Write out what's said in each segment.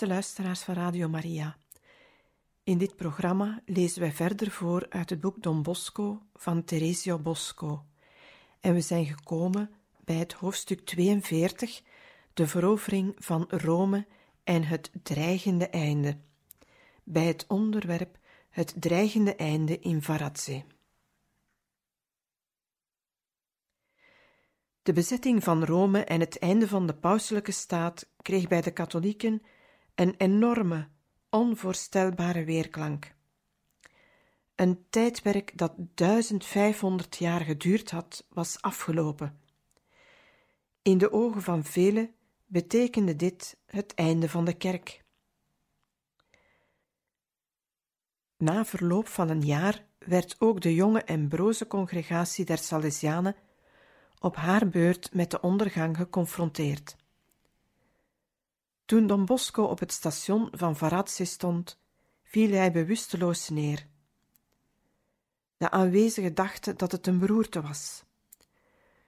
Beste luisteraars van Radio Maria, in dit programma lezen wij verder voor uit het boek Don Bosco van Teresio Bosco. En we zijn gekomen bij het hoofdstuk 42, de verovering van Rome en het dreigende einde. Bij het onderwerp het dreigende einde in Varazze. De bezetting van Rome en het einde van de pauselijke staat kreeg bij de katholieken een enorme, onvoorstelbare weerklank. Een tijdperk dat 1500 jaar geduurd had, was afgelopen. In de ogen van velen betekende dit het einde van de kerk. Na verloop van een jaar werd ook de jonge en broze congregatie der Salesianen op haar beurt met de ondergang geconfronteerd. Toen Don Bosco op het station van Varazze stond, viel hij bewusteloos neer. De aanwezigen dachten dat het een beroerte was.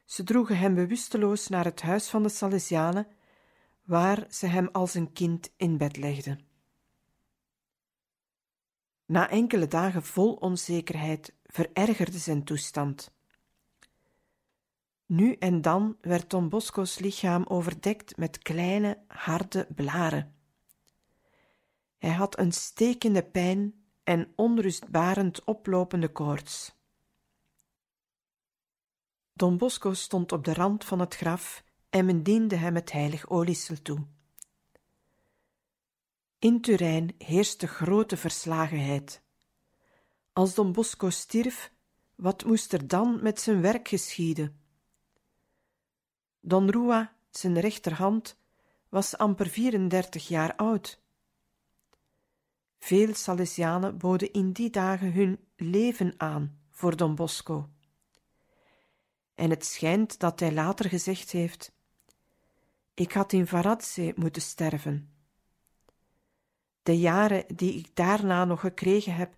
Ze droegen hem bewusteloos naar het huis van de Salesianen, waar ze hem als een kind in bed legden. Na enkele dagen vol onzekerheid verergerde zijn toestand. Nu en dan werd Don Bosco's lichaam overdekt met kleine, harde blaren. Hij had een stekende pijn en onrustbarend oplopende koorts. Don Bosco stond op de rand van het graf en men diende hem het heilig oliesel toe. In Turijn heerste grote verslagenheid. Als Don Bosco stierf, wat moest er dan met zijn werk geschieden? Don Rua, zijn rechterhand, was amper 34 jaar oud. Veel Salesianen boden in die dagen hun leven aan voor Don Bosco. En het schijnt dat hij later gezegd heeft: Ik had in Varazze moeten sterven. De jaren die ik daarna nog gekregen heb,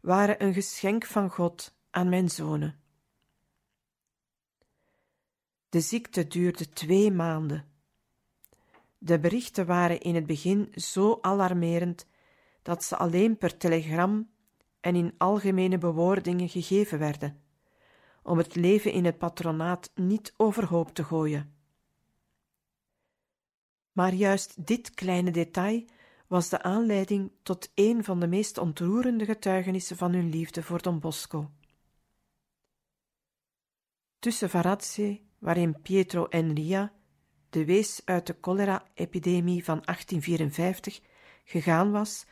waren een geschenk van God aan mijn zonen. De ziekte duurde twee maanden. De berichten waren in het begin zo alarmerend dat ze alleen per telegram en in algemene bewoordingen gegeven werden, om het leven in het patronaat niet overhoop te gooien. Maar juist dit kleine detail was de aanleiding tot een van de meest ontroerende getuigenissen van hun liefde voor Don Bosco. Tussen Varazze waarin Pietro Enria, de wees uit de cholera-epidemie van 1854, gegaan was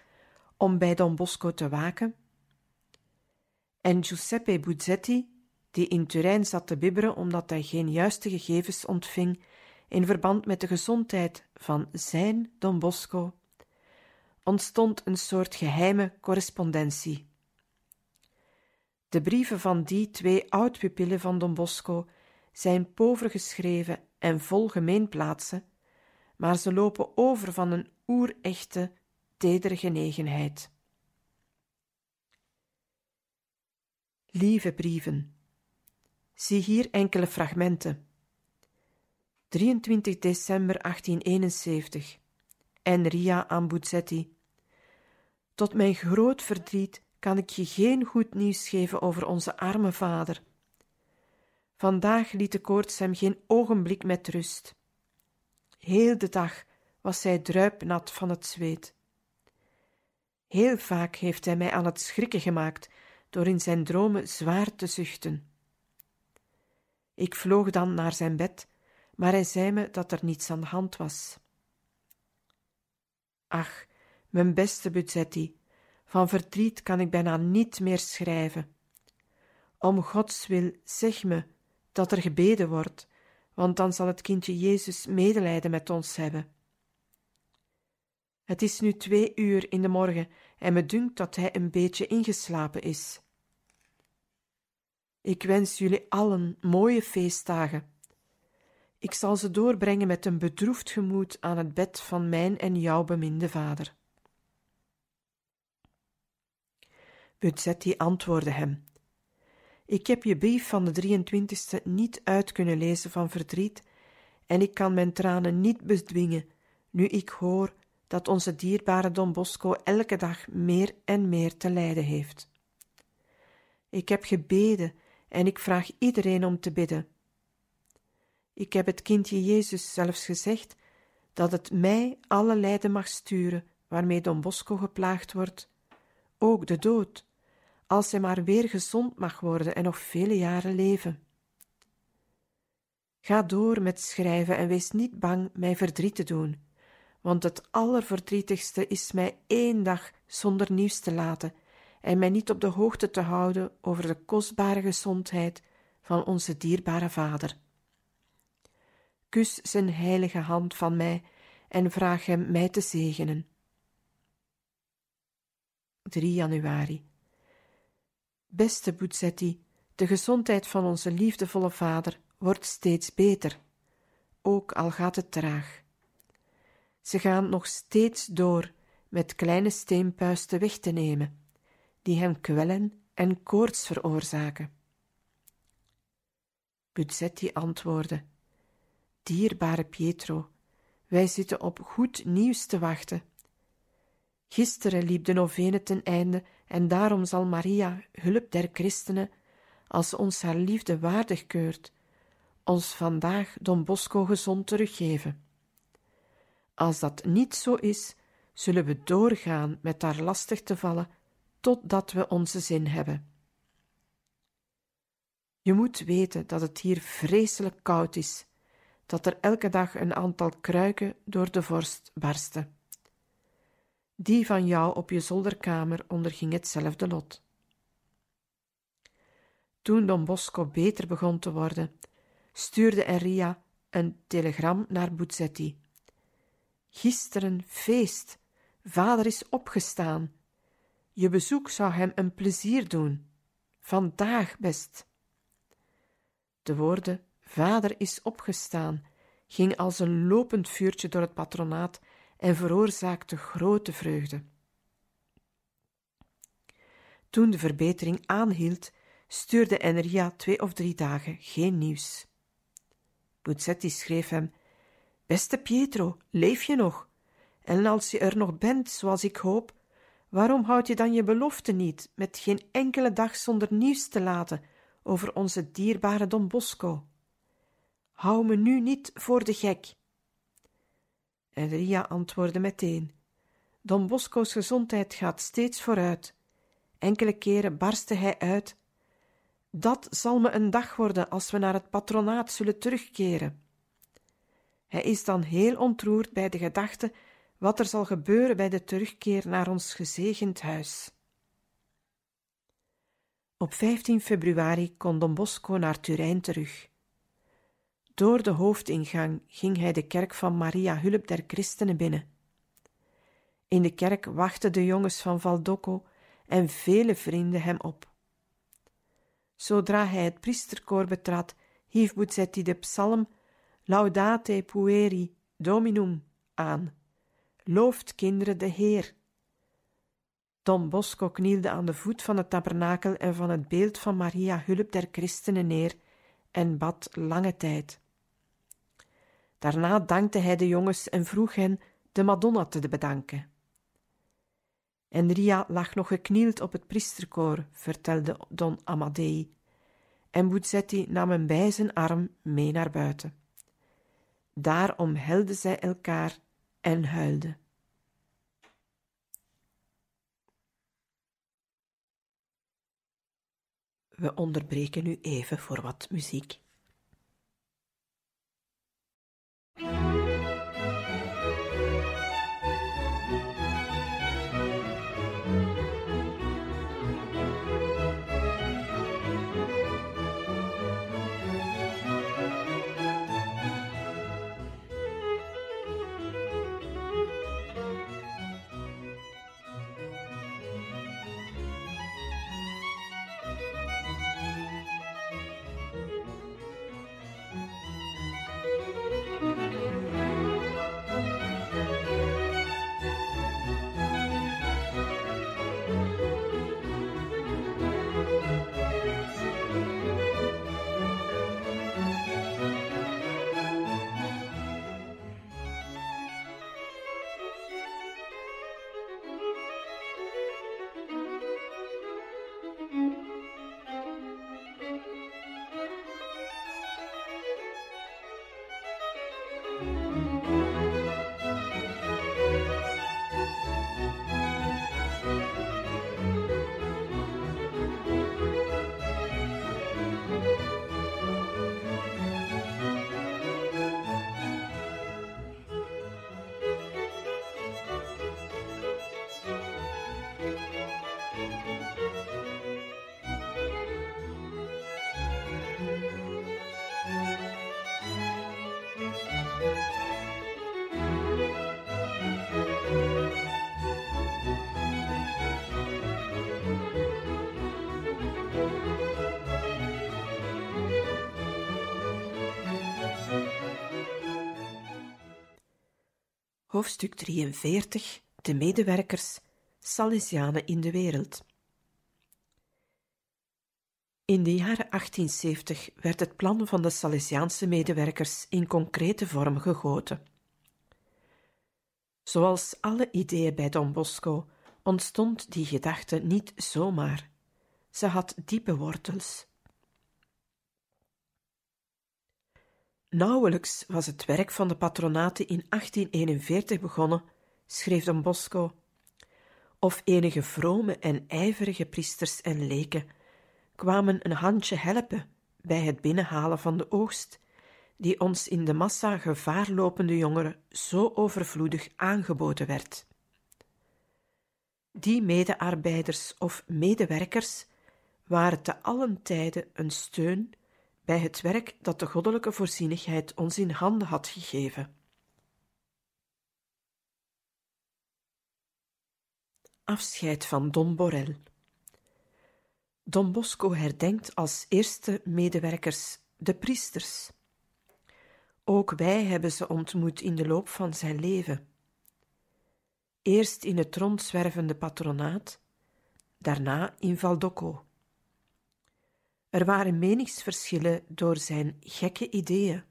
om bij Don Bosco te waken, en Giuseppe Buzzetti, die in Turijn zat te bibberen omdat hij geen juiste gegevens ontving in verband met de gezondheid van zijn Don Bosco, ontstond een soort geheime correspondentie. De brieven van die twee oud-pupillen van Don Bosco zijn pover geschreven en vol gemeenplaatsen, maar ze lopen over van een oerechte, tedere genegenheid. Lieve brieven, zie hier enkele fragmenten. 23 december 1871 en Ria Ambuzzetti. Tot mijn groot verdriet kan ik je geen goed nieuws geven over onze arme vader. Vandaag liet de koorts hem geen ogenblik met rust. Heel de dag was hij druipnat van het zweet. Heel vaak heeft hij mij aan het schrikken gemaakt door in zijn dromen zwaar te zuchten. Ik vloog dan naar zijn bed, maar hij zei me dat er niets aan de hand was. Ach, mijn beste Buzzetti, Van verdriet kan ik bijna niet meer schrijven. Om Gods wil, zeg me dat er gebeden wordt, want dan zal het kindje Jezus medelijden met ons hebben. Het is nu twee uur in de morgen en me dunkt dat hij een beetje ingeslapen is. Ik wens jullie allen mooie feestdagen. Ik zal ze doorbrengen met een bedroefd gemoed aan het bed van mijn en jouw beminde vader. Buzzetti antwoordde hem: Ik heb je brief van de 23e niet uit kunnen lezen van verdriet, en ik kan mijn tranen niet bedwingen nu ik hoor dat onze dierbare Don Bosco elke dag meer en meer te lijden heeft. Ik heb gebeden en ik vraag iedereen om te bidden. Ik heb het kindje Jezus zelfs gezegd dat het mij alle lijden mag sturen waarmee Don Bosco geplaagd wordt, ook de dood, als hij maar weer gezond mag worden en nog vele jaren leven. Ga door met schrijven en wees niet bang mij verdriet te doen, want het allerverdrietigste is mij één dag zonder nieuws te laten en mij niet op de hoogte te houden over de kostbare gezondheid van onze dierbare vader. Kus zijn heilige hand van mij en vraag hem mij te zegenen. 3 januari. Beste Buzzetti, de gezondheid van onze liefdevolle vader wordt steeds beter, ook al gaat het traag. Ze gaan nog steeds door met kleine steenpuisten weg te nemen, die hem kwellen en koorts veroorzaken. Buzzetti antwoordde: Dierbare Pietro, wij zitten op goed nieuws te wachten. Gisteren liep de novene ten einde en daarom zal Maria, hulp der christenen, als ons haar liefde waardig keurt, ons vandaag Don Bosco gezond teruggeven. Als dat niet zo is, zullen we doorgaan met daar lastig te vallen, totdat we onze zin hebben. Je moet weten dat het hier vreselijk koud is, dat er elke dag een aantal kruiken door de vorst barsten. Die van jou op je zolderkamer onderging hetzelfde lot. Toen Don Bosco beter begon te worden, stuurde Enria een telegram naar Buzzetti. Gisteren feest, vader is opgestaan. Je bezoek zou hem een plezier doen. Vandaag best. De woorden vader is opgestaan ging als een lopend vuurtje door het patronaat en veroorzaakte grote vreugde. Toen de verbetering aanhield, stuurde Enria twee of drie dagen geen nieuws. Buzzetti schreef hem: Beste Pietro, leef je nog? En als je er nog bent, zoals ik hoop, waarom houd je dan je belofte niet met geen enkele dag zonder nieuws te laten over onze dierbare Don Bosco? Hou me nu niet voor de gek. En Ria antwoordde meteen: Don Bosco's gezondheid gaat steeds vooruit. Enkele keren barstte hij uit: Dat zal me een dag worden als we naar het patronaat zullen terugkeren. Hij is dan heel ontroerd bij de gedachte wat er zal gebeuren bij de terugkeer naar ons gezegend huis. Op 15 februari kon Don Bosco naar Turijn terug. Door de hoofdingang ging hij de kerk van Maria Hulp der Christenen binnen. In de kerk wachten de jongens van Valdocco en vele vrienden hem op. Zodra hij het priesterkoor betrad, hief Buzzetti de psalm Laudate pueri Dominum aan. Looft kinderen de Heer. Don Bosco knielde aan de voet van het tabernakel en van het beeld van Maria Hulp der Christenen neer en bad lange tijd. Daarna dankte hij de jongens en vroeg hen de Madonna te bedanken. En Ria lag nog geknield op het priesterkoor, vertelde Don Amadei, en Buzzetti nam hem bij zijn arm mee naar buiten. Daar omhelden zij elkaar en huilden. We onderbreken nu even voor wat muziek. Hoofdstuk 43 De medewerkers Salesianen in de wereld. In de jaren 1870 werd het plan van de Salesiaanse medewerkers in concrete vorm gegoten. Zoals alle ideeën bij Don Bosco ontstond die gedachte niet zomaar. Ze had diepe wortels. Nauwelijks was het werk van de patronaten in 1841 begonnen, schreef Don Bosco, of enige vrome en ijverige priesters en leken kwamen een handje helpen bij het binnenhalen van de oogst, die ons in de massa gevaarlopende jongeren zo overvloedig aangeboden werd. Die medearbeiders of medewerkers waren te allen tijde een steun bij het werk dat de goddelijke voorzienigheid ons in handen had gegeven. Afscheid van Don Borel. Don Bosco herdenkt als eerste medewerkers de priesters. Ook wij hebben ze ontmoet in de loop van zijn leven. Eerst in het rondzwervende patronaat, daarna in Valdocco. Er waren meningsverschillen door zijn gekke ideeën,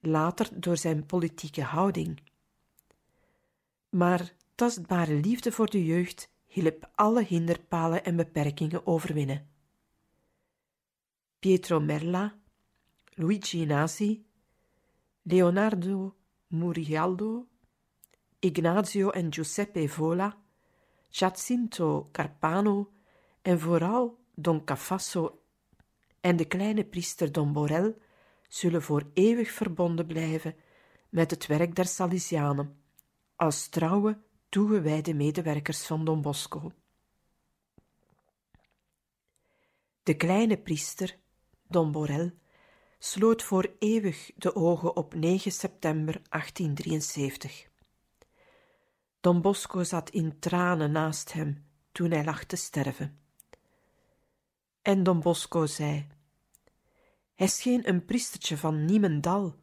later door zijn politieke houding. Maar tastbare liefde voor de jeugd hielp alle hinderpalen en beperkingen overwinnen. Pietro Merla, Luigi Nasi, Leonardo Murialdo, Ignazio en Giuseppe Vola, Giacinto Carpano en vooral Don Cafasso en de kleine priester Don Borel zullen voor eeuwig verbonden blijven met het werk der Salesianen, als trouwe, toegewijde medewerkers van Don Bosco. De kleine priester, Don Borel, sloot voor eeuwig de ogen op 9 september 1873. Don Bosco zat in tranen naast hem toen hij lag te sterven. En Don Bosco zei: Hij scheen een priestertje van Niemendal,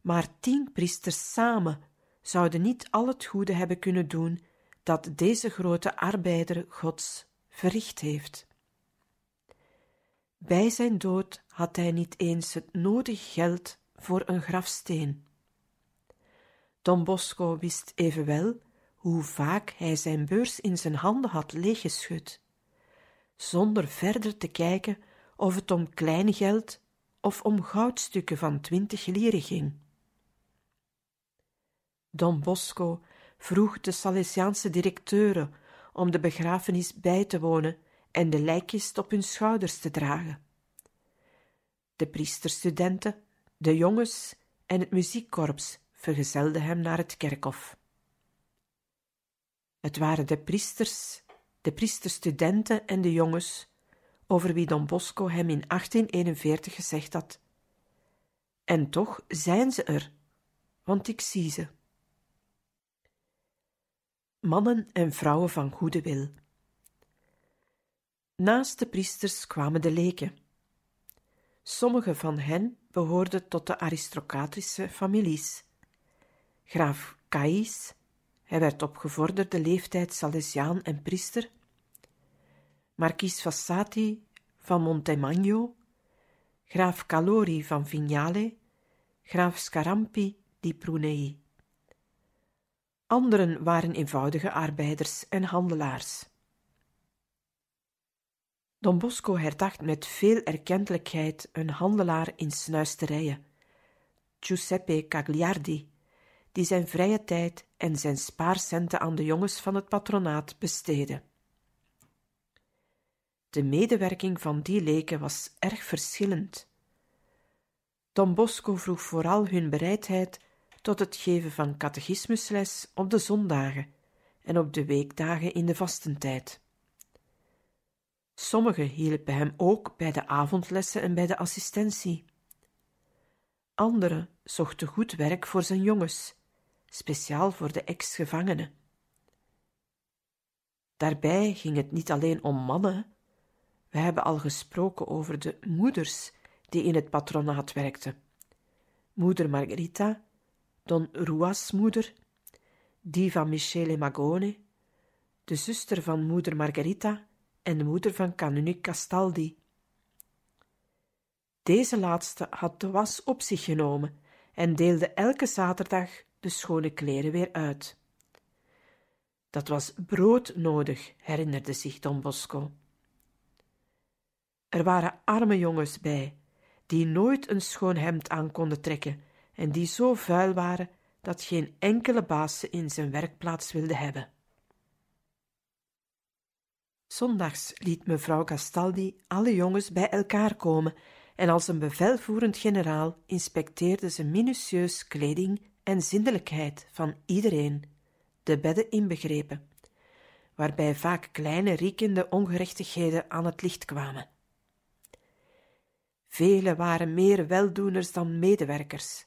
maar tien priesters samen zouden niet al het goede hebben kunnen doen dat deze grote arbeider Gods verricht heeft. Bij zijn dood had hij niet eens het nodig geld voor een grafsteen. Don Bosco wist evenwel hoe vaak hij zijn beurs in zijn handen had leeggeschud zonder verder te kijken of het om klein geld of om goudstukken van twintig lieren ging. Don Bosco vroeg de Salesiaanse directeuren om de begrafenis bij te wonen en de lijkkist op hun schouders te dragen. De priesterstudenten, de jongens en het muziekkorps vergezelden hem naar het kerkhof. Het waren de priesters de priesterstudenten en de jongens, over wie Don Bosco hem in 1841 gezegd had. En toch zijn ze er, want ik zie ze. Mannen en vrouwen van goede wil. Naast de priesters kwamen de leken. Sommige van hen behoorden tot de aristocratische families. Graaf Cais, hij werd op gevorderde leeftijd Salesiaan en priester. Marquis Fassati van Montemagno, graaf Calori van Vignale, graaf Scarampi di Prunei. Anderen waren eenvoudige arbeiders en handelaars. Don Bosco herdacht met veel erkentelijkheid een handelaar in snuisterijen, Giuseppe Cagliardi, die zijn vrije tijd en zijn spaarcenten aan de jongens van het patronaat besteedde. De medewerking van die leken was erg verschillend. Don Bosco vroeg vooral hun bereidheid tot het geven van catechismusles op de zondagen en op de weekdagen in de vastentijd. Sommigen hielpen hem ook bij de avondlessen en bij de assistentie. Anderen zochten goed werk voor zijn jongens speciaal voor de ex-gevangenen. Daarbij ging het niet alleen om mannen. We hebben al gesproken over de moeders die in het patronaat werkten. Moeder Margarita, Don Ruas moeder, die van Michele Magone, de zuster van moeder Margherita en de moeder van kanunnik Castaldi. Deze laatste had de was op zich genomen en deelde elke zaterdag de schone kleren weer uit. Dat was brood nodig, herinnerde zich Don Bosco. Er waren arme jongens bij, die nooit een schoon hemd aan konden trekken en die zo vuil waren dat geen enkele baas ze in zijn werkplaats wilde hebben. Zondags liet mevrouw Castaldi alle jongens bij elkaar komen en als een bevelvoerend generaal inspecteerde ze minutieus kleding en zindelijkheid van iedereen, de bedden inbegrepen, waarbij vaak kleine riekende ongerechtigheden aan het licht kwamen. Vele waren meer weldoeners dan medewerkers.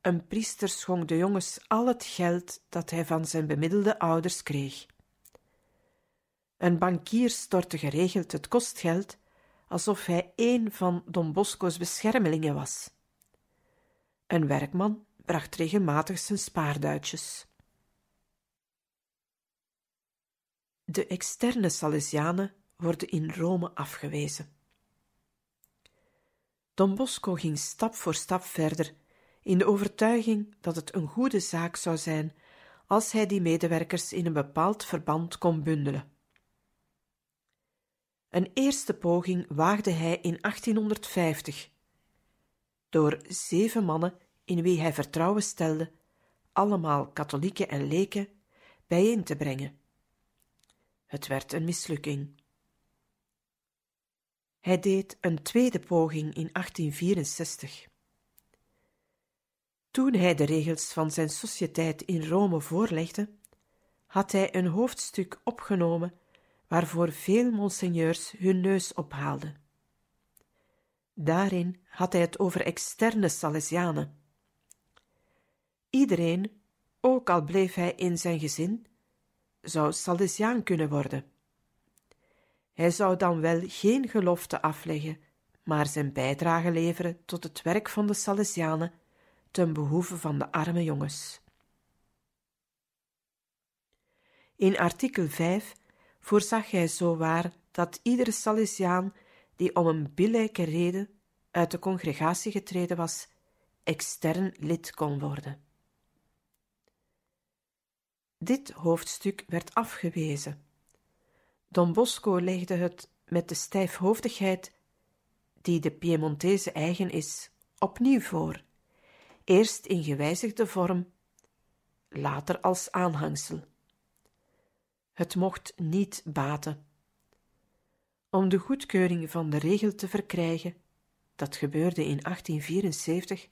Een priester schonk de jongens al het geld dat hij van zijn bemiddelde ouders kreeg. Een bankier stortte geregeld het kostgeld alsof hij een van Don Bosco's beschermelingen was. Een werkman bracht regelmatig zijn spaarduitjes. De externe Salesianen worden in Rome afgewezen. Don Bosco ging stap voor stap verder, in de overtuiging dat het een goede zaak zou zijn als hij die medewerkers in een bepaald verband kon bundelen. Een eerste poging waagde hij in 1850, door zeven mannen in wie hij vertrouwen stelde, allemaal katholieken en leken, bijeen te brengen. Het werd een mislukking. Hij deed een tweede poging in 1864. Toen hij de regels van zijn sociëteit in Rome voorlegde, had hij een hoofdstuk opgenomen waarvoor veel monseigneurs hun neus ophaalden. Daarin had hij het over externe Salesianen. Iedereen, ook al bleef hij in zijn gezin, zou Salesiaan kunnen worden. Hij zou dan wel geen gelofte afleggen, maar zijn bijdrage leveren tot het werk van de Salesianen ten behoeve van de arme jongens. In artikel 5 voorzag hij zowaar dat iedere Salesiaan die om een billijke reden uit de congregatie getreden was, extern lid kon worden. Dit hoofdstuk werd afgewezen. Don Bosco legde het met de stijfhoofdigheid die de Piemontese eigen is, opnieuw voor, eerst in gewijzigde vorm, later als aanhangsel. Het mocht niet baten. Om de goedkeuring van de regel te verkrijgen, dat gebeurde in 1874,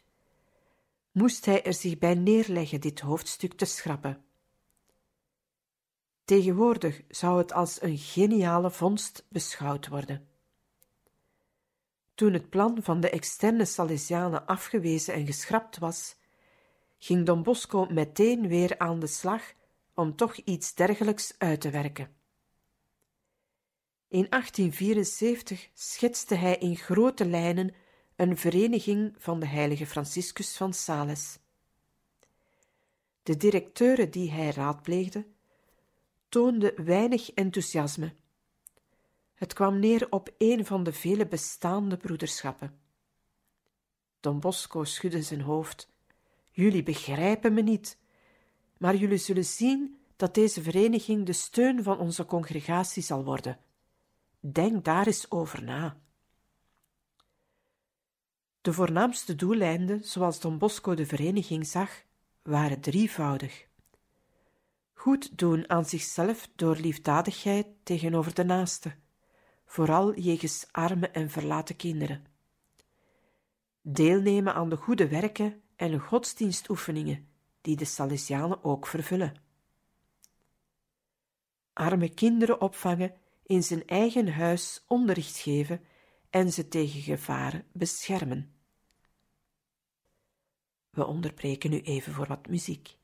moest hij er zich bij neerleggen dit hoofdstuk te schrappen. Tegenwoordig zou het als een geniale vondst beschouwd worden. Toen het plan van de externe Salesianen afgewezen en geschrapt was, ging Don Bosco meteen weer aan de slag om toch iets dergelijks uit te werken. In 1874 schetste hij in grote lijnen een vereniging van de heilige Franciscus van Sales. De directeuren die hij raadpleegde, toonden weinig enthousiasme. Het kwam neer op een van de vele bestaande broederschappen. Don Bosco schudde zijn hoofd. Jullie begrijpen me niet maar jullie zullen zien dat deze vereniging de steun van onze congregatie zal worden. Denk daar eens over na. De voornaamste doeleinden, zoals Don Bosco de vereniging zag, waren drievoudig. Goed doen aan zichzelf door liefdadigheid tegenover de naaste, vooral jegens arme en verlaten kinderen. Deelnemen aan de goede werken en godsdienstoefeningen die de Salesianen ook vervullen. Arme kinderen opvangen, in zijn eigen huis onderricht geven en ze tegen gevaren beschermen. We onderbreken nu even voor wat muziek.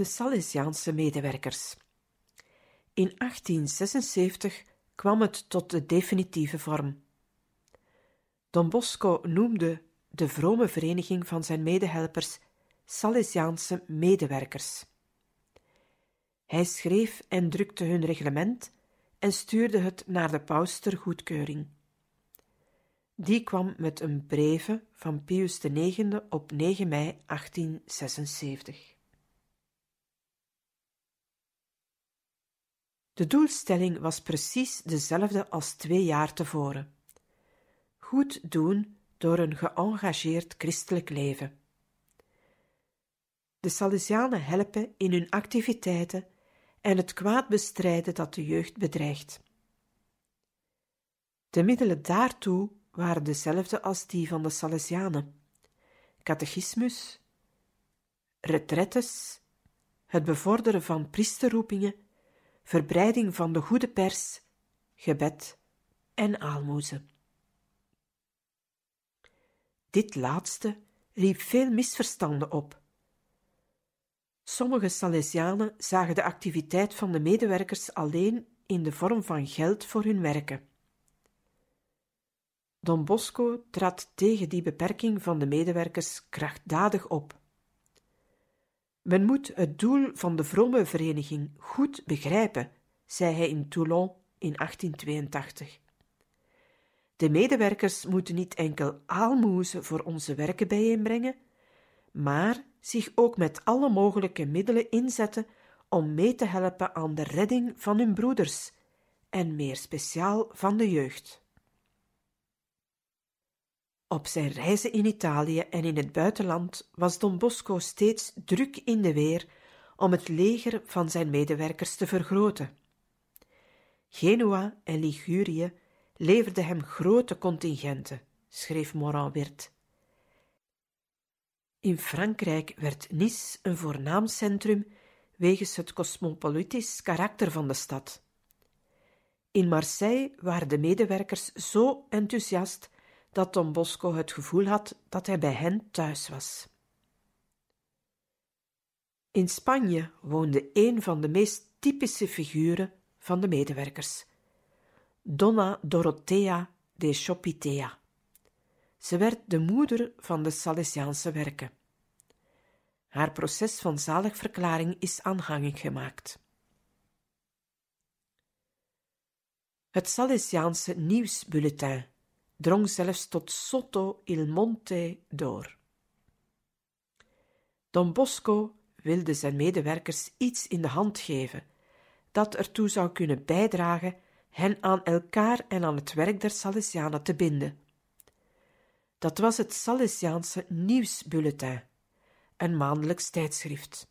De Salesiaanse medewerkers. In 1876 kwam het tot de definitieve vorm. Don Bosco noemde de vrome vereniging van zijn medehelpers Salesiaanse medewerkers. Hij schreef en drukte hun reglement en stuurde het naar de paus ter goedkeuring. Die kwam met een breve van Pius IX op 9 mei 1876. De doelstelling was precies dezelfde als twee jaar tevoren. Goed doen door een geëngageerd christelijk leven. De Salesianen helpen in hun activiteiten en het kwaad bestrijden dat de jeugd bedreigt. De middelen daartoe waren dezelfde als die van de Salesianen: catechismus, retretes, het bevorderen van priesterroepingen, verbreiding van de goede pers, gebed en aalmoezen. Dit laatste riep veel misverstanden op. Sommige Salesianen zagen de activiteit van de medewerkers alleen in de vorm van geld voor hun werken. Don Bosco trad tegen die beperking van de medewerkers krachtdadig op. Men moet het doel van de vrome vereniging goed begrijpen, zei hij in Toulon in 1882. De medewerkers moeten niet enkel aalmoezen voor onze werken bijeenbrengen, maar zich ook met alle mogelijke middelen inzetten om mee te helpen aan de redding van hun broeders en meer speciaal van de jeugd. Op zijn reizen in Italië en in het buitenland was Don Bosco steeds druk in de weer om het leger van zijn medewerkers te vergroten. Genua en Ligurië leverden hem grote contingenten, schreef Morin-Wirt. In Frankrijk werd Nice een voornaam centrum wegens het cosmopolitisch karakter van de stad. In Marseille waren de medewerkers zo enthousiast dat Don Bosco het gevoel had dat hij bij hen thuis was. In Spanje woonde een van de meest typische figuren van de medewerkers, Donna Dorothea de Chopitea. Ze werd de moeder van de Salesiaanse werken. Haar proces van zaligverklaring is aanhangig gemaakt. Het Salesiaanse nieuwsbulletin drong zelfs tot Sotto il Monte door. Don Bosco wilde zijn medewerkers iets in de hand geven dat ertoe zou kunnen bijdragen hen aan elkaar en aan het werk der Salesianen te binden. Dat was het Salesiaanse Nieuwsbulletin, een maandelijks tijdschrift.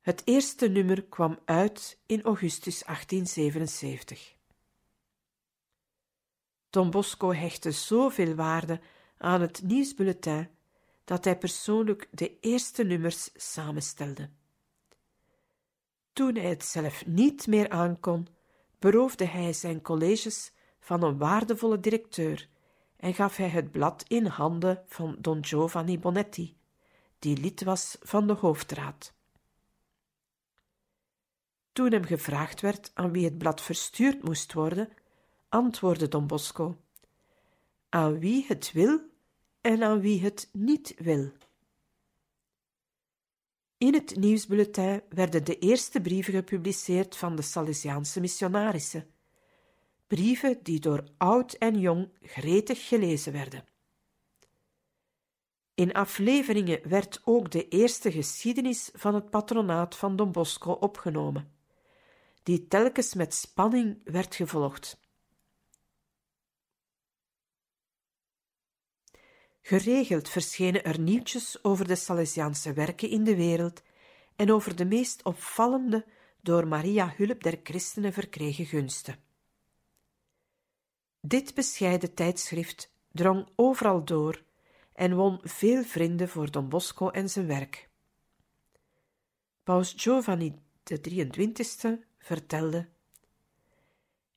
Het eerste nummer kwam uit in augustus 1877. Don Bosco hechtte zoveel waarde aan het nieuwsbulletin dat hij persoonlijk de eerste nummers samenstelde. Toen hij het zelf niet meer aankon, beroofde hij zijn colleges van een waardevolle directeur en gaf hij het blad in handen van Don Giovanni Bonetti, die lid was van de hoofdraad. Toen hem gevraagd werd aan wie het blad verstuurd moest worden, antwoordde Don Bosco: Aan wie het wil en aan wie het niet wil. In het nieuwsbulletin werden de eerste brieven gepubliceerd van de Salesiaanse missionarissen. Brieven die door oud en jong gretig gelezen werden. In afleveringen werd ook de eerste geschiedenis van het patronaat van Don Bosco opgenomen, die telkens met spanning werd gevolgd. Geregeld verschenen er nieuwtjes over de Salesiaanse werken in de wereld en over de meest opvallende door Maria Hulp der Christenen verkregen gunsten. Dit bescheiden tijdschrift drong overal door en won veel vrienden voor Don Bosco en zijn werk. Paus Giovanni XXIII vertelde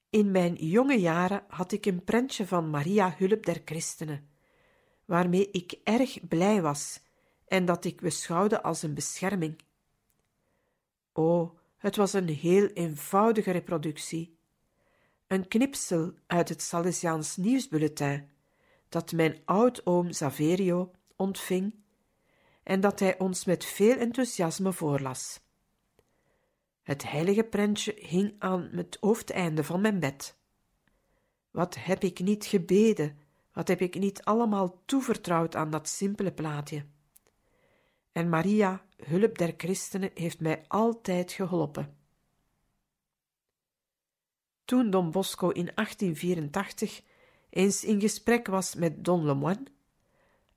In mijn jonge jaren had ik een prentje van Maria Hulp der Christenen waarmee ik erg blij was en dat ik beschouwde als een bescherming. O, het was een heel eenvoudige reproductie. Een knipsel uit het Salesiaans nieuwsbulletin dat mijn oudoom Saverio ontving en dat hij ons met veel enthousiasme voorlas. Het heilige prentje hing aan het hoofdeinde van mijn bed. Wat heb ik niet gebeden, wat heb ik niet allemaal toevertrouwd aan dat simpele plaatje. En Maria, hulp der christenen, heeft mij altijd geholpen. Toen Don Bosco in 1884 eens in gesprek was met Don Lemoine,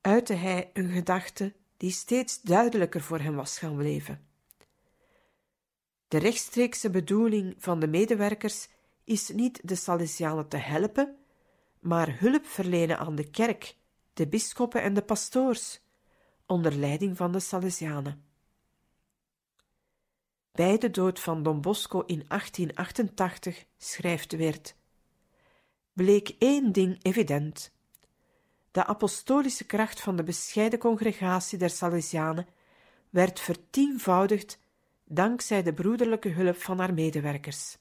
uitte hij een gedachte die steeds duidelijker voor hem was gaan leven. De rechtstreekse bedoeling van de medewerkers is niet de Salesianen te helpen, maar hulp verlenen aan de kerk, de bisschoppen en de pastoors, onder leiding van de Salesianen. Bij de dood van Don Bosco in 1888 schrijft Weert bleek één ding evident. De apostolische kracht van de bescheiden congregatie der Salesianen werd vertienvoudigd dankzij de broederlijke hulp van haar medewerkers.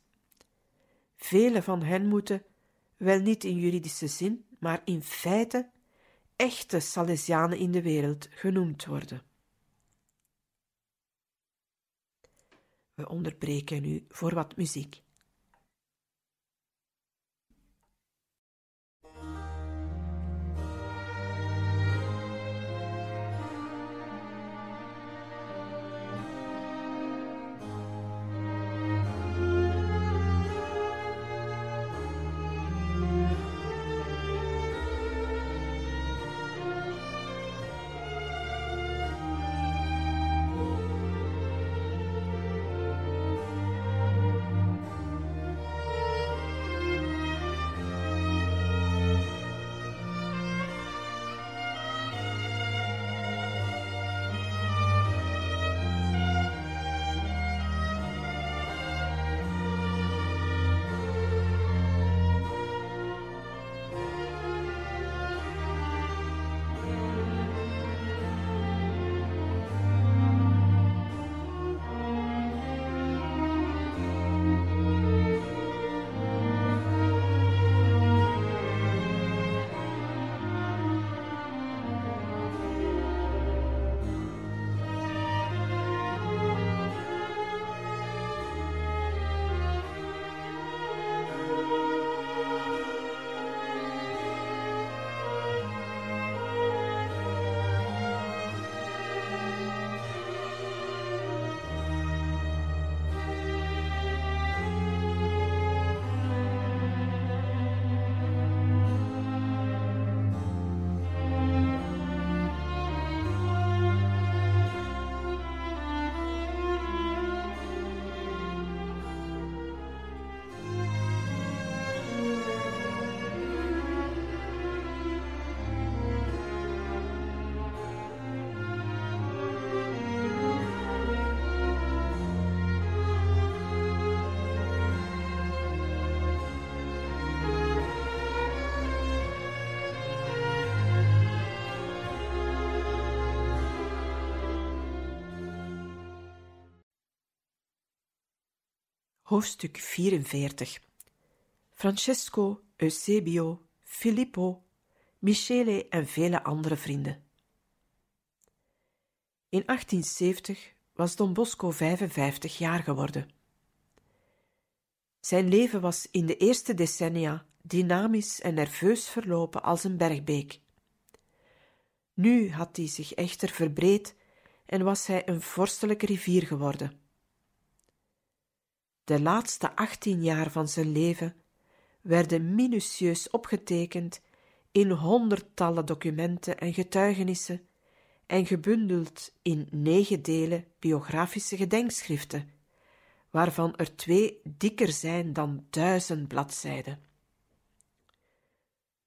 Vele van hen moeten, wel niet in juridische zin, maar in feite, echte Salesianen in de wereld genoemd worden. We onderbreken nu voor wat muziek. Hoofdstuk 44 Francesco, Eusebio, Filippo, Michele en vele andere vrienden. In 1870 was Don Bosco 55 jaar geworden. Zijn leven was in de eerste decennia dynamisch en nerveus verlopen als een bergbeek. Nu had hij zich echter verbreed en was hij een vorstelijke rivier geworden de laatste achttien jaar van zijn leven werden minutieus opgetekend in honderdtallen documenten en getuigenissen en gebundeld in negen delen biografische gedenkschriften, waarvan er twee dikker zijn dan duizend bladzijden.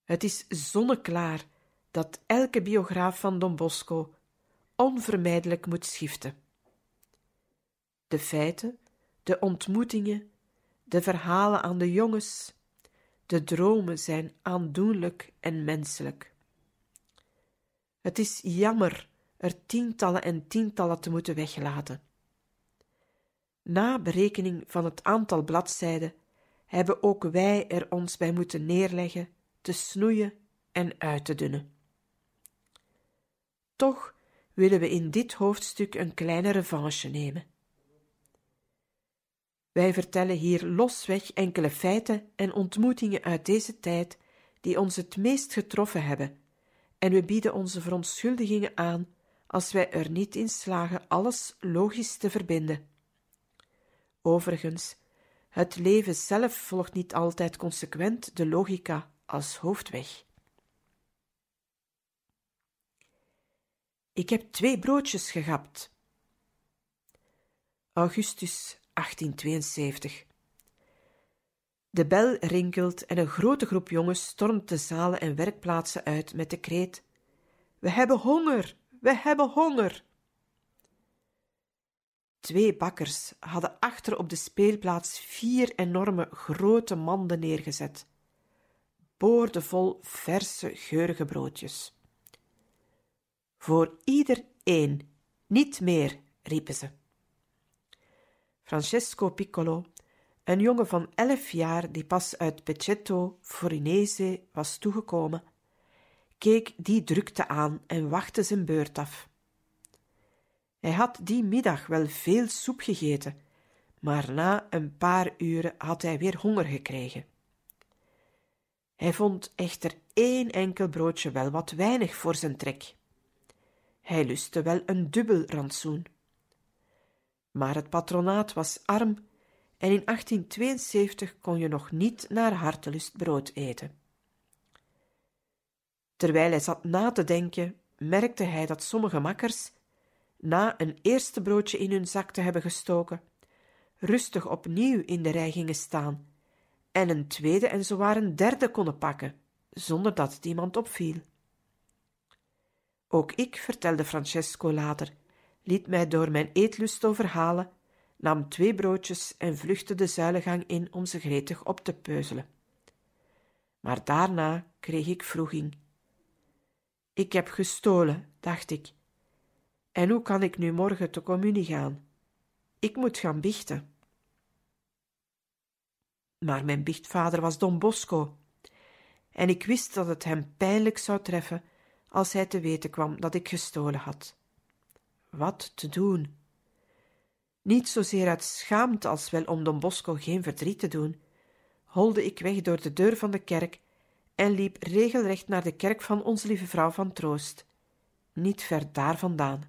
Het is zonneklaar dat elke biograaf van Don Bosco onvermijdelijk moet schiften. De feiten de ontmoetingen, de verhalen aan de jongens, de dromen zijn aandoenlijk en menselijk. Het is jammer er tientallen en tientallen te moeten weglaten. Na berekening van het aantal bladzijden hebben ook wij er ons bij moeten neerleggen, te snoeien en uit te dunnen. Toch willen we in dit hoofdstuk een kleine revanche nemen. Wij vertellen hier losweg enkele feiten en ontmoetingen uit deze tijd die ons het meest getroffen hebben, en we bieden onze verontschuldigingen aan als wij er niet in slagen alles logisch te verbinden. Overigens, het leven zelf volgt niet altijd consequent de logica als hoofdweg. Ik heb twee broodjes gegapt. Augustus 1872. De bel rinkelt en een grote groep jongens stormt de zalen en werkplaatsen uit met de kreet: We hebben honger, we hebben honger. Twee bakkers hadden achter op de speelplaats vier enorme grote manden neergezet, boordevol verse geurige broodjes. Voor ieder één, niet meer, riepen ze. Francesco Piccolo, een jongen van elf jaar die pas uit Pecetto, Forinese, was toegekomen, keek die drukte aan en wachtte zijn beurt af. Hij had die middag wel veel soep gegeten, maar na een paar uren had hij weer honger gekregen. Hij vond echter één enkel broodje wel wat weinig voor zijn trek. Hij lustte wel een dubbel rantsoen. Maar het patronaat was arm en in 1872 kon je nog niet naar hartelust brood eten. Terwijl hij zat na te denken, merkte hij dat sommige makkers, na een eerste broodje in hun zak te hebben gestoken, rustig opnieuw in de rij gingen staan en een tweede en zowaar een derde konden pakken, zonder dat het iemand opviel. Ook ik, vertelde Francesco later, liet mij door mijn eetlust overhalen, nam twee broodjes en vluchtte de zuilengang in om ze gretig op te peuzelen. Maar daarna kreeg ik vroeging. Ik heb gestolen, dacht ik. En hoe kan ik nu morgen te communie gaan? Ik moet gaan biechten. Maar mijn biechtvader was Don Bosco, en ik wist dat het hem pijnlijk zou treffen als hij te weten kwam dat ik gestolen had. Wat te doen? Niet zozeer uit schaamte als wel om Don Bosco geen verdriet te doen, holde ik weg door de deur van de kerk en liep regelrecht naar de kerk van Onze Lieve Vrouw van Troost, niet ver daar vandaan.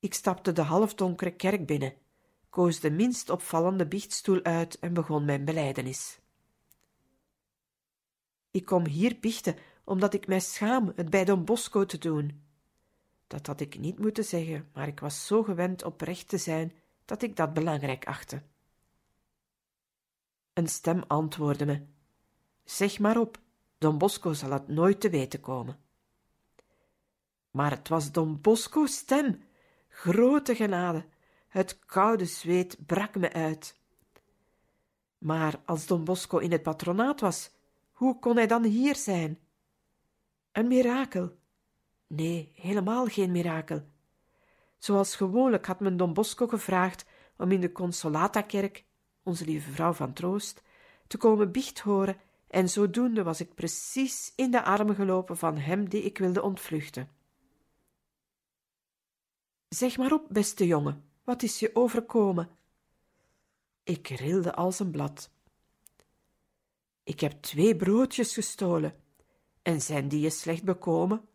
Ik stapte de halfdonkere kerk binnen, koos de minst opvallende biechtstoel uit en begon mijn belijdenis. Ik kom hier biechten, omdat ik mij schaam het bij Don Bosco te doen. Dat had ik niet moeten zeggen, maar ik was zo gewend oprecht te zijn, dat ik dat belangrijk achtte. Een stem antwoordde me: Zeg maar op, Don Bosco zal het nooit te weten komen. Maar het was Don Bosco's stem, grote genade, het koude zweet brak me uit. Maar als Don Bosco in het patronaat was, hoe kon hij dan hier zijn? Een mirakel? Nee, helemaal geen mirakel. Zoals gewoonlijk had men Don Bosco gevraagd om in de Consolata-kerk, onze lieve vrouw van troost, te komen biecht horen, en zodoende was ik precies in de armen gelopen van hem die ik wilde ontvluchten. Zeg maar op, beste jongen, wat is je overkomen? Ik rilde als een blad. Ik heb twee broodjes gestolen. En zijn die je slecht bekomen?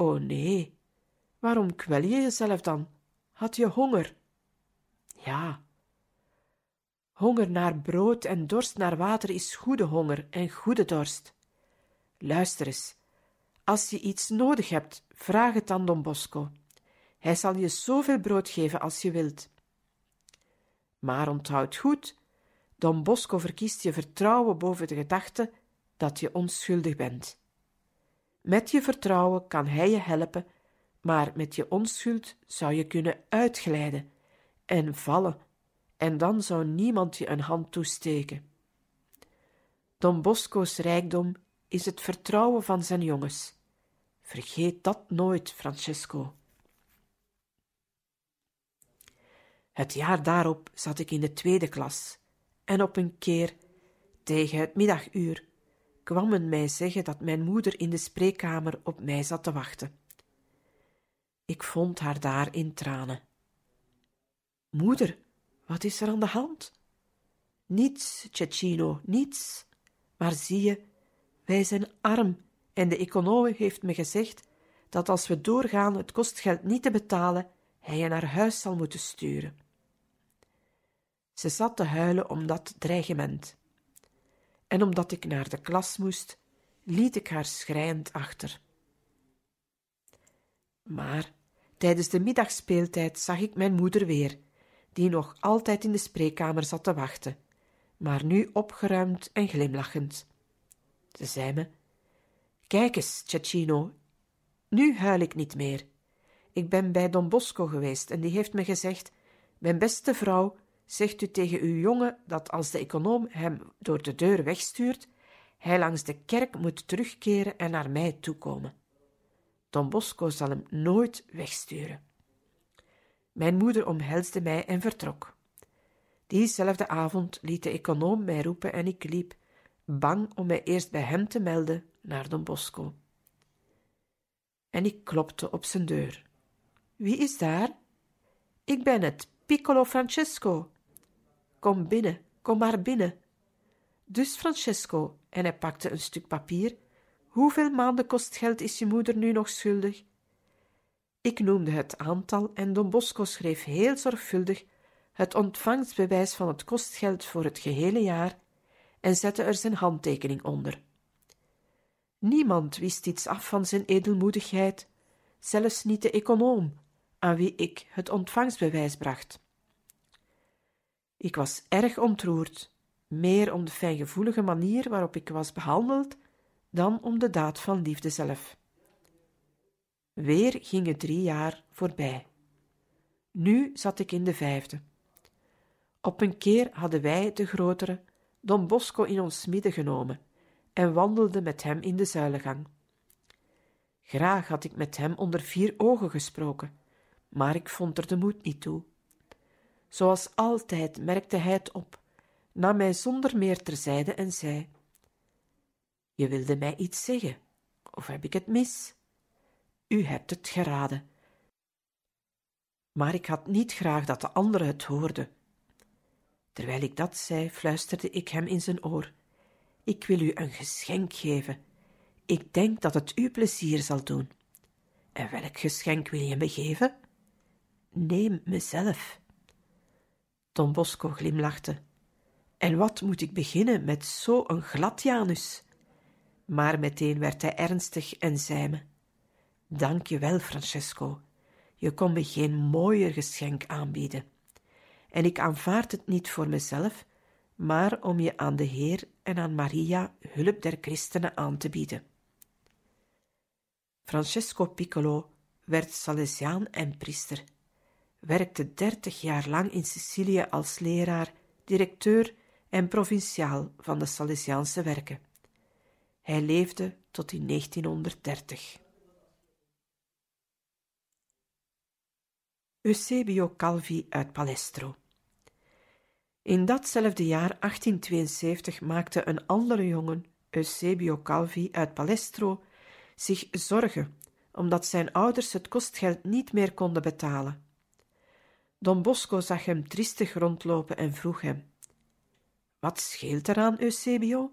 O nee, waarom kwel je jezelf dan? Had je honger? Ja. Honger naar brood en dorst naar water is goede honger en goede dorst. Luister eens, als je iets nodig hebt, vraag het aan Don Bosco. Hij zal je zoveel brood geven als je wilt. Maar onthoud goed Don Bosco verkiest je vertrouwen boven de gedachte dat je onschuldig bent. Met je vertrouwen kan hij je helpen, maar met je onschuld zou je kunnen uitglijden en vallen, en dan zou niemand je een hand toesteken. Don Bosco's rijkdom is het vertrouwen van zijn jongens. Vergeet dat nooit, Francesco. Het jaar daarop zat ik in de tweede klas en op een keer, tegen het middaguur, kwam men mij zeggen dat mijn moeder in de spreekkamer op mij zat te wachten. Ik vond haar daar in tranen. Moeder, wat is er aan de hand? Niets, Cecchino, niets. Maar zie je, wij zijn arm en de econoom heeft me gezegd dat als we doorgaan het kostgeld niet te betalen, hij je naar huis zal moeten sturen. Ze zat te huilen om dat dreigement. En omdat ik naar de klas moest, liet ik haar schrijend achter. Maar tijdens de middagspeeltijd zag ik mijn moeder weer, die nog altijd in de spreekkamer zat te wachten, maar nu opgeruimd en glimlachend. Ze zei me: Kijk eens, Cecchino, nu huil ik niet meer. Ik ben bij Don Bosco geweest en die heeft me gezegd: Mijn beste vrouw, zegt u tegen uw jongen dat als de econoom hem door de deur wegstuurt, hij langs de kerk moet terugkeren en naar mij toekomen. Don Bosco zal hem nooit wegsturen. Mijn moeder omhelsde mij en vertrok. Diezelfde avond liet de econoom mij roepen en ik liep, bang om mij eerst bij hem te melden, naar Don Bosco. En ik klopte op zijn deur. Wie is daar? Ik ben het, Piccolo Francesco. Kom binnen, kom maar binnen. Dus Francesco, en hij pakte een stuk papier. Hoeveel maanden kostgeld is je moeder nu nog schuldig? Ik noemde het aantal en Don Bosco schreef heel zorgvuldig het ontvangstbewijs van het kostgeld voor het gehele jaar en zette er zijn handtekening onder. Niemand wist iets af van zijn edelmoedigheid, zelfs niet de econoom, aan wie ik het ontvangstbewijs bracht. Ik was erg ontroerd, meer om de fijngevoelige manier waarop ik was behandeld dan om de daad van liefde zelf. Weer gingen drie jaar voorbij. Nu zat ik in de vijfde. Op een keer hadden wij, de grotere, Don Bosco in ons midden genomen en wandelden met hem in de zuilengang. Graag had ik met hem onder vier ogen gesproken, maar ik vond er de moed niet toe. Zoals altijd merkte hij het op, nam mij zonder meer terzijde en zei: Je wilde mij iets zeggen, of heb ik het mis? U hebt het geraden. Maar ik had niet graag dat de anderen het hoorden. Terwijl ik dat zei, fluisterde ik hem in zijn oor: Ik wil u een geschenk geven. Ik denk dat het u plezier zal doen. En welk geschenk wil je me geven? Neem mezelf. Don Bosco glimlachte. En wat moet ik beginnen met zo'n glad Janus? Maar meteen werd hij ernstig en zei me: Dank je wel, Francesco. Je kon me geen mooier geschenk aanbieden. En ik aanvaard het niet voor mezelf, maar om je aan de Heer en aan Maria, hulp der christenen, aan te bieden. Francesco Piccolo werd Salesiaan en priester werkte dertig jaar lang in Sicilië als leraar, directeur en provinciaal van de Salesiaanse werken. Hij leefde tot in 1930. Eusebio Calvi uit Palestro. In datzelfde jaar 1872 maakte een andere jongen, Eusebio Calvi uit Palestro, zich zorgen omdat zijn ouders het kostgeld niet meer konden betalen. Don Bosco zag hem triestig rondlopen en vroeg hem: Wat scheelt er aan, Eusebio?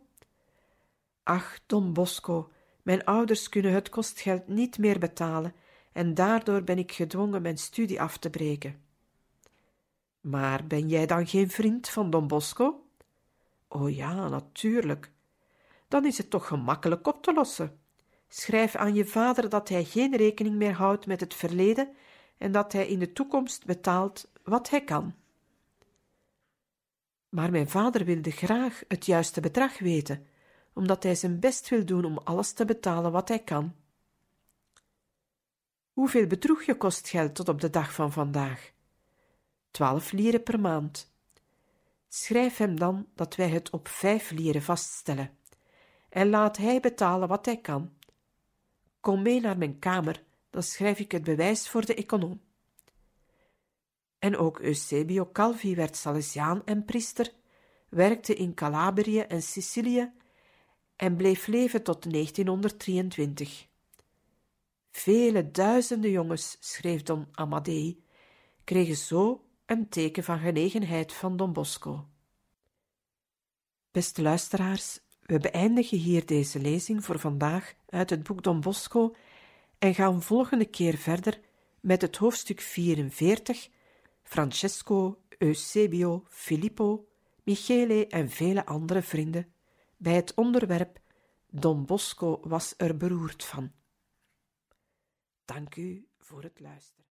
Ach, Don Bosco, mijn ouders kunnen het kostgeld niet meer betalen en daardoor ben ik gedwongen mijn studie af te breken. Maar ben jij dan geen vriend van Don Bosco? O ja, natuurlijk. Dan is het toch gemakkelijk op te lossen. Schrijf aan je vader dat hij geen rekening meer houdt met het verleden en dat hij in de toekomst betaalt wat hij kan. Maar mijn vader wilde graag het juiste bedrag weten, omdat hij zijn best wil doen om alles te betalen wat hij kan. Hoeveel bedroeg je kostgeld tot op de dag van vandaag? Twaalf lieren per maand. Schrijf hem dan dat wij het op vijf lieren vaststellen, en laat hij betalen wat hij kan. Kom mee naar mijn kamer dan schrijf ik het bewijs voor de econoom. En ook Eusebio Calvi werd Salesiaan en priester, werkte in Calabrië en Sicilië en bleef leven tot 1923. Vele duizenden jongens, schreef Don Amadei, kregen zo een teken van genegenheid van Don Bosco. Beste luisteraars, we beëindigen hier deze lezing voor vandaag uit het boek Don Bosco en gaan volgende keer verder met het hoofdstuk 44, Francesco, Eusebio, Filippo, Michele en vele andere vrienden, bij het onderwerp Don Bosco was er beroerd van. Dank u voor het luisteren.